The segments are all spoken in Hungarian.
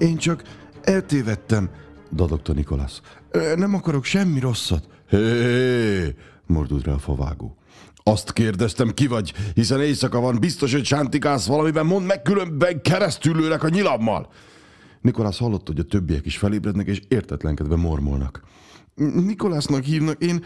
Én csak eltévedtem, dadogta Nikolász. Nem akarok semmi rosszat. Hé, mordult rá a favágó. Azt kérdeztem, ki vagy, hiszen éjszaka van, biztos, hogy sántikálsz valamiben, mondd meg, különben keresztül lőlek a nyilammal. Nikolász hallott, hogy a többiek is felébrednek, és értetlenkedve mormolnak. Nikolásznak hívnak, én...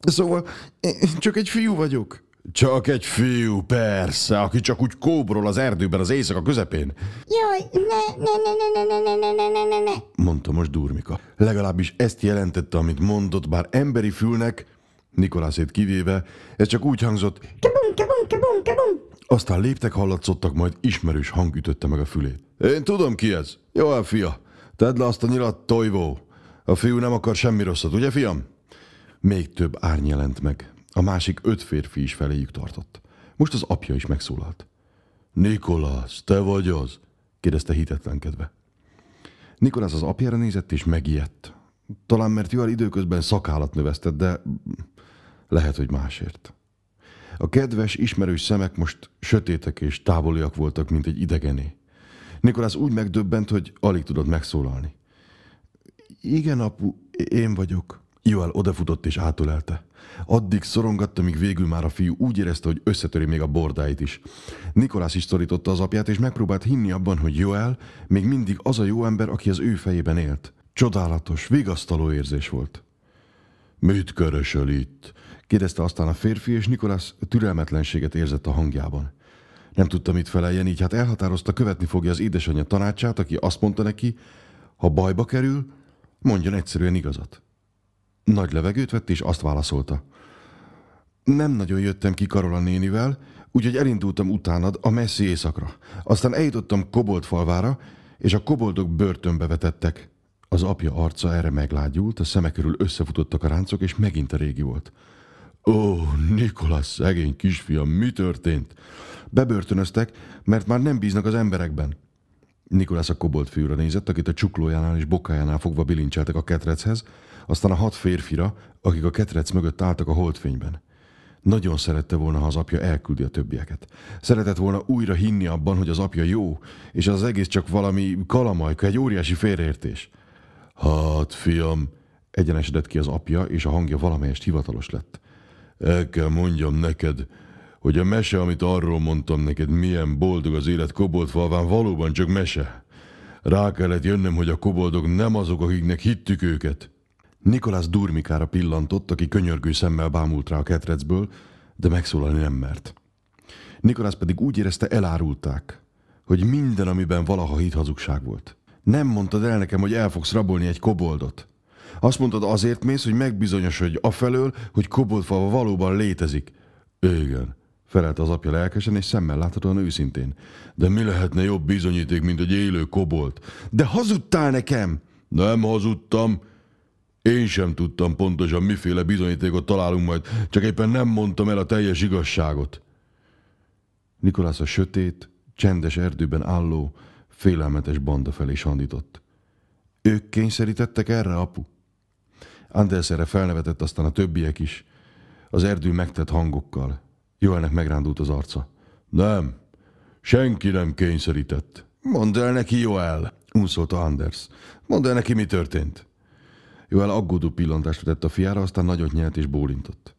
Szóval, én csak egy fiú vagyok. Csak egy fiú, persze, aki csak úgy kóbrol az erdőben az éjszaka közepén. Jaj, ne, ne, ne, ne, ne, ne, ne, ne, ne, ne. Mondta most Durmika. Legalábbis ezt jelentette, amit mondott, bár emberi fülnek, Nikolászét kivéve, ez csak úgy hangzott, Kabum, kabum, kabum, kabum. aztán léptek hallatszottak, majd ismerős hang ütötte meg a fülét. Én tudom ki ez. Jó, fia, tedd le azt a nyilat, tojvó. A fiú nem akar semmi rosszat, ugye, fiam? Még több árny jelent meg. A másik öt férfi is feléjük tartott. Most az apja is megszólalt. Nikolász, te vagy az? kérdezte hitetlenkedve. Nikolász az apjára nézett és megijedt. Talán mert Joel időközben szakállat növesztett, de lehet, hogy másért. A kedves, ismerős szemek most sötétek és távoliak voltak, mint egy idegené. Nikolász úgy megdöbbent, hogy alig tudott megszólalni. Igen, apu, én vagyok. Joel odafutott és átölelte. Addig szorongatta, míg végül már a fiú úgy érezte, hogy összetöri még a bordáit is. Nikolász is szorította az apját, és megpróbált hinni abban, hogy Joel még mindig az a jó ember, aki az ő fejében élt. Csodálatos, vigasztaló érzés volt. Mit keresel itt? kérdezte aztán a férfi, és Nikolász türelmetlenséget érzett a hangjában. Nem tudta, mit feleljen, így hát elhatározta, követni fogja az édesanyja tanácsát, aki azt mondta neki, ha bajba kerül, mondjon egyszerűen igazat. Nagy levegőt vett, és azt válaszolta. Nem nagyon jöttem ki Karola nénivel, úgyhogy elindultam utánad a messzi éjszakra. Aztán eljutottam Kobold falvára, és a koboldok börtönbe vetettek. Az apja arca erre meglágyult, a szeme körül összefutottak a ráncok, és megint a régi volt. Ó, Nikolas, szegény kisfiam, mi történt? Bebörtönöztek, mert már nem bíznak az emberekben. Nikolász a kobolt fiúra nézett, akit a csuklójánál és bokájánál fogva bilincseltek a ketrechez, aztán a hat férfira, akik a ketrec mögött álltak a holdfényben. Nagyon szerette volna, ha az apja elküldi a többieket. Szeretett volna újra hinni abban, hogy az apja jó, és az egész csak valami kalamajka, egy óriási félreértés. Hát, fiam, egyenesedett ki az apja, és a hangja valamelyest hivatalos lett. El kell mondjam neked, hogy a mese, amit arról mondtam neked, milyen boldog az élet koboldfalván, valóban csak mese. Rá kellett jönnöm, hogy a koboldok nem azok, akiknek hittük őket. Nikolász Durmikára pillantott, aki könyörgő szemmel bámult rá a ketrecből, de megszólalni nem mert. Nikolász pedig úgy érezte, elárulták, hogy minden, amiben valaha hit hazugság volt. Nem mondtad el nekem, hogy el fogsz rabolni egy koboldot. Azt mondtad, azért mész, hogy megbizonyosodj afelől, hogy koboldfalva valóban létezik. Igen, felelte az apja lelkesen és szemmel láthatóan őszintén. De mi lehetne jobb bizonyíték, mint egy élő kobolt? De hazudtál nekem! Nem hazudtam. Én sem tudtam pontosan, miféle bizonyítékot találunk majd, csak éppen nem mondtam el a teljes igazságot. Nikolász a sötét, csendes erdőben álló, félelmetes banda felé sandított. Ők kényszerítettek erre, apu? Anders erre felnevetett, aztán a többiek is. Az erdő megtett hangokkal. Joelnek megrándult az arca. Nem, senki nem kényszerített. Mondd el neki, Joel, unszolta Anders. Mondd el neki, mi történt. Joel aggódó pillantást vetett a fiára, aztán nagyot nyelt és bólintott.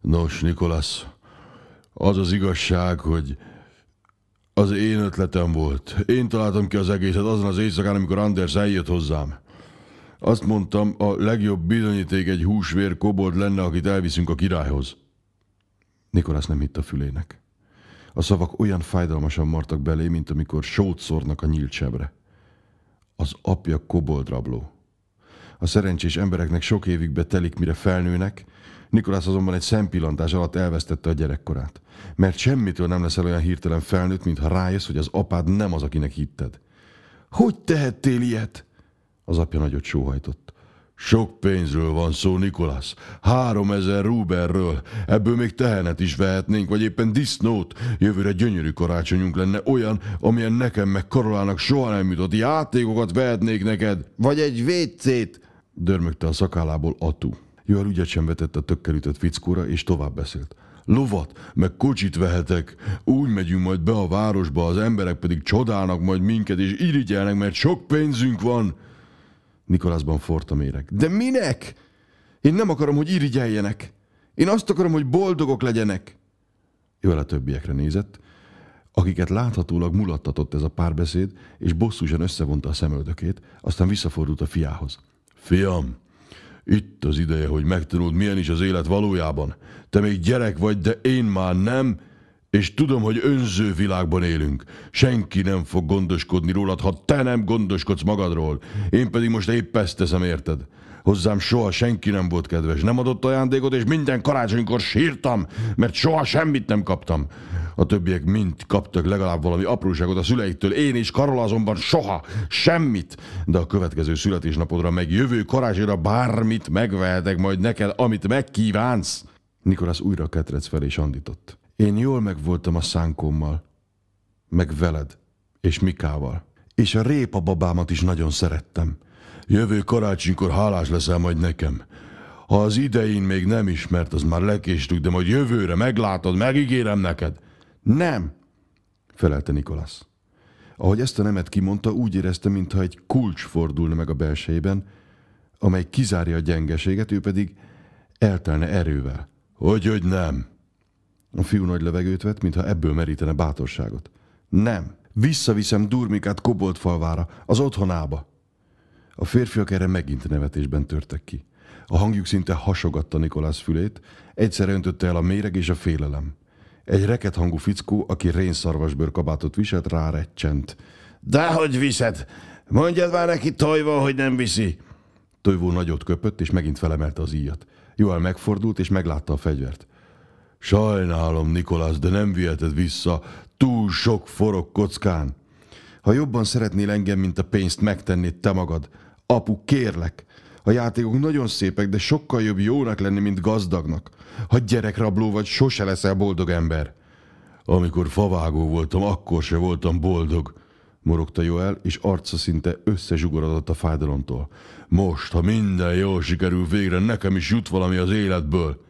Nos, Nikolász, az az igazság, hogy az én ötletem volt. Én találtam ki az egészet azon az éjszakán, amikor Anders eljött hozzám. Azt mondtam, a legjobb bizonyíték egy húsvér kobold lenne, akit elviszünk a királyhoz. Nikolász nem hitt a fülének. A szavak olyan fájdalmasan martak belé, mint amikor sót szórnak a nyílt sebre. Az apja koboldrabló. A szerencsés embereknek sok évükbe telik, mire felnőnek, Nikolász azonban egy szempillantás alatt elvesztette a gyerekkorát. Mert semmitől nem leszel olyan hirtelen felnőtt, mintha rájössz, hogy az apád nem az, akinek hitted. Hogy tehettél ilyet? Az apja nagyot sóhajtott. Sok pénzről van szó, Nikolász. Három ezer rúberről. Ebből még tehenet is vehetnénk, vagy éppen disznót. Jövőre gyönyörű karácsonyunk lenne olyan, amilyen nekem meg Karolának soha nem jutott. Játékokat vehetnék neked. Vagy egy vécét, dörmögte a szakállából Atu. Joel ügyet sem vetett a tökkel ütött fickóra, és tovább beszélt. Lovat, meg kocsit vehetek. Úgy megyünk majd be a városba, az emberek pedig csodálnak majd minket, és irigyelnek, mert sok pénzünk van. Nikolászban forrt a méreg. De minek? Én nem akarom, hogy irigyeljenek. Én azt akarom, hogy boldogok legyenek. Jól a többiekre nézett, akiket láthatólag mulattatott ez a párbeszéd, és bosszúsan összevonta a szemöldökét, aztán visszafordult a fiához. Fiam, itt az ideje, hogy megtanuld, milyen is az élet valójában. Te még gyerek vagy, de én már nem, és tudom, hogy önző világban élünk. Senki nem fog gondoskodni rólad, ha te nem gondoskodsz magadról. Én pedig most épp ezt teszem, érted? Hozzám soha senki nem volt kedves, nem adott ajándékot, és minden karácsonykor sírtam, mert soha semmit nem kaptam. A többiek mind kaptak legalább valami apróságot a szüleiktől, én is Karola azonban soha, semmit. De a következő születésnapodra, meg jövő karácsonyra bármit megvehetek majd neked, amit megkívánsz. Nikolász újra ketrec felé sandított. Én jól megvoltam a szánkommal, meg veled, és Mikával. És a répa babámat is nagyon szerettem. Jövő karácsonykor hálás leszel majd nekem. Ha az idején még nem ismert, az már lekéstük, de majd jövőre meglátod, megígérem neked. Nem, felelte Nikolasz. Ahogy ezt a nemet kimondta, úgy érezte, mintha egy kulcs fordulna meg a belsejében, amely kizárja a gyengeséget, ő pedig eltelne erővel. Hogy, hogy nem? A fiú nagy levegőt vett, mintha ebből merítene bátorságot. Nem. Visszaviszem Durmikát Kobolt falvára, az otthonába. A férfiak erre megint nevetésben törtek ki. A hangjuk szinte hasogatta Nikolász fülét, egyszer öntötte el a méreg és a félelem. Egy reket hangú fickó, aki rénszarvasbőr kabátot viselt, rárecsent. Dehogy viszed! Mondjad már neki Tojvó, hogy nem viszi! Tojvó nagyot köpött, és megint felemelte az íjat. Joel megfordult, és meglátta a fegyvert. Sajnálom, Nikolász, de nem viheted vissza. Túl sok forog kockán. Ha jobban szeretnél engem, mint a pénzt, megtennéd te magad. Apu, kérlek. A játékok nagyon szépek, de sokkal jobb jónak lenni, mint gazdagnak. Ha gyerekrabló vagy, sose leszel boldog ember. Amikor favágó voltam, akkor se voltam boldog, morogta Joel, és arca szinte összezsugorodott a fájdalomtól. Most, ha minden jól sikerül végre, nekem is jut valami az életből.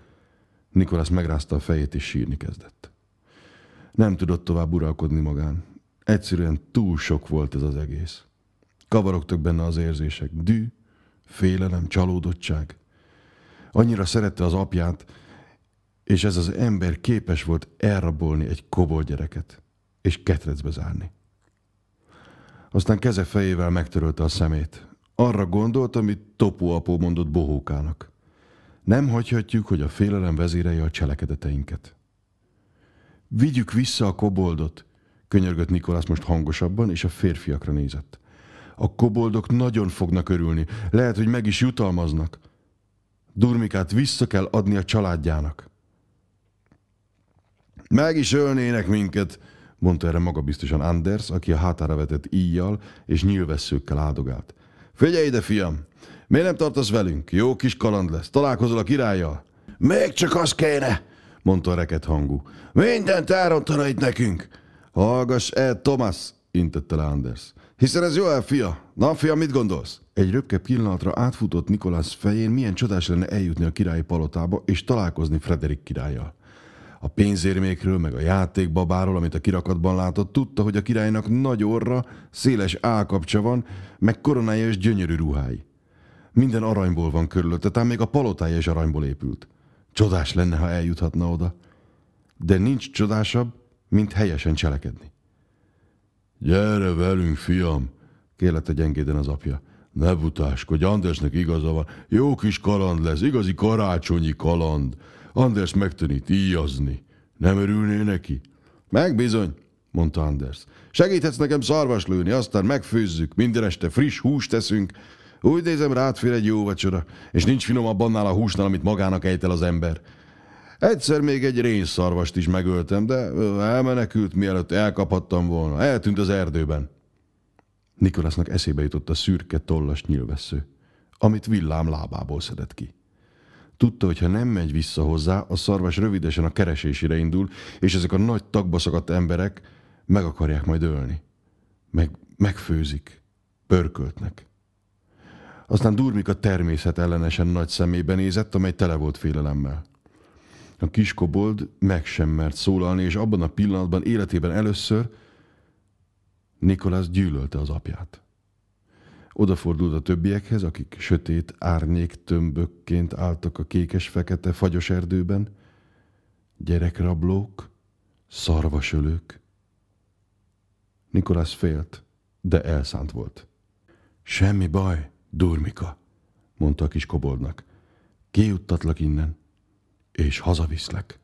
Nikolász megrázta a fejét, és sírni kezdett. Nem tudott tovább uralkodni magán. Egyszerűen túl sok volt ez az egész. Kavarogtak benne az érzések. Dű, félelem, csalódottság. Annyira szerette az apját, és ez az ember képes volt elrabolni egy kobol gyereket, és ketrecbe zárni. Aztán keze fejével megtörölte a szemét. Arra gondolt, amit Topu apó mondott bohókának. Nem hagyhatjuk, hogy a félelem vezérelje a cselekedeteinket. Vigyük vissza a koboldot, könyörgött Nikolász most hangosabban, és a férfiakra nézett. A koboldok nagyon fognak örülni, lehet, hogy meg is jutalmaznak. Durmikát vissza kell adni a családjának. Meg is ölnének minket, mondta erre magabiztosan Anders, aki a hátára vetett íjjal és nyílvesszőkkel áldogált. Figyelj ide, fiam! Miért nem tartasz velünk? Jó kis kaland lesz. Találkozol a királlyal? Még csak az kéne, mondta a reket hangú. Mindent elrontana itt nekünk. Hallgass el, Thomas, intette le Anders. Hiszen ez Joel fia. Na, fia, mit gondolsz? Egy röpke pillanatra átfutott Nikolász fején, milyen csodás lenne eljutni a királyi palotába és találkozni Frederik királlyal. A pénzérmékről, meg a játékbabáról, amit a kirakatban látott, tudta, hogy a királynak nagy orra, széles állkapcsa van, meg koronája és gyönyörű ruhái. Minden aranyból van körülötte, talán még a palotája is aranyból épült. Csodás lenne, ha eljuthatna oda. De nincs csodásabb, mint helyesen cselekedni. Gyere velünk, fiam, kérlette gyengéden az apja. Ne butáskodj, Andersnek igaza van. Jó kis kaland lesz, igazi karácsonyi kaland. Anders megtanít íjazni. Nem örülné neki? Meg bizony, mondta Anders. Segíthetsz nekem szarvas lőni, aztán megfőzzük, minden este friss húst teszünk. Úgy nézem, rád fér egy jó vacsora, és nincs finomabb annál a húsnál, amit magának ejtel az ember. Egyszer még egy rénszarvast is megöltem, de elmenekült, mielőtt elkaphattam volna. Eltűnt az erdőben. Nikolásznak eszébe jutott a szürke tollas nyilvessző, amit villám lábából szedett ki. Tudta, hogy ha nem megy vissza hozzá, a szarvas rövidesen a keresésére indul, és ezek a nagy tagba szakadt emberek meg akarják majd ölni. Meg, megfőzik. Pörköltnek. Aztán Durmika természet ellenesen nagy szemébe nézett, amely tele volt félelemmel. A kis kobold meg sem mert szólalni, és abban a pillanatban életében először Nikolász gyűlölte az apját. Odafordult a többiekhez, akik sötét árnyék tömbökként álltak a kékes-fekete fagyos erdőben, gyerekrablók, szarvasölők. Nikolász félt, de elszánt volt. Semmi baj, Durmika, mondta a kis koboldnak. Kijuttatlak innen, és hazaviszlek.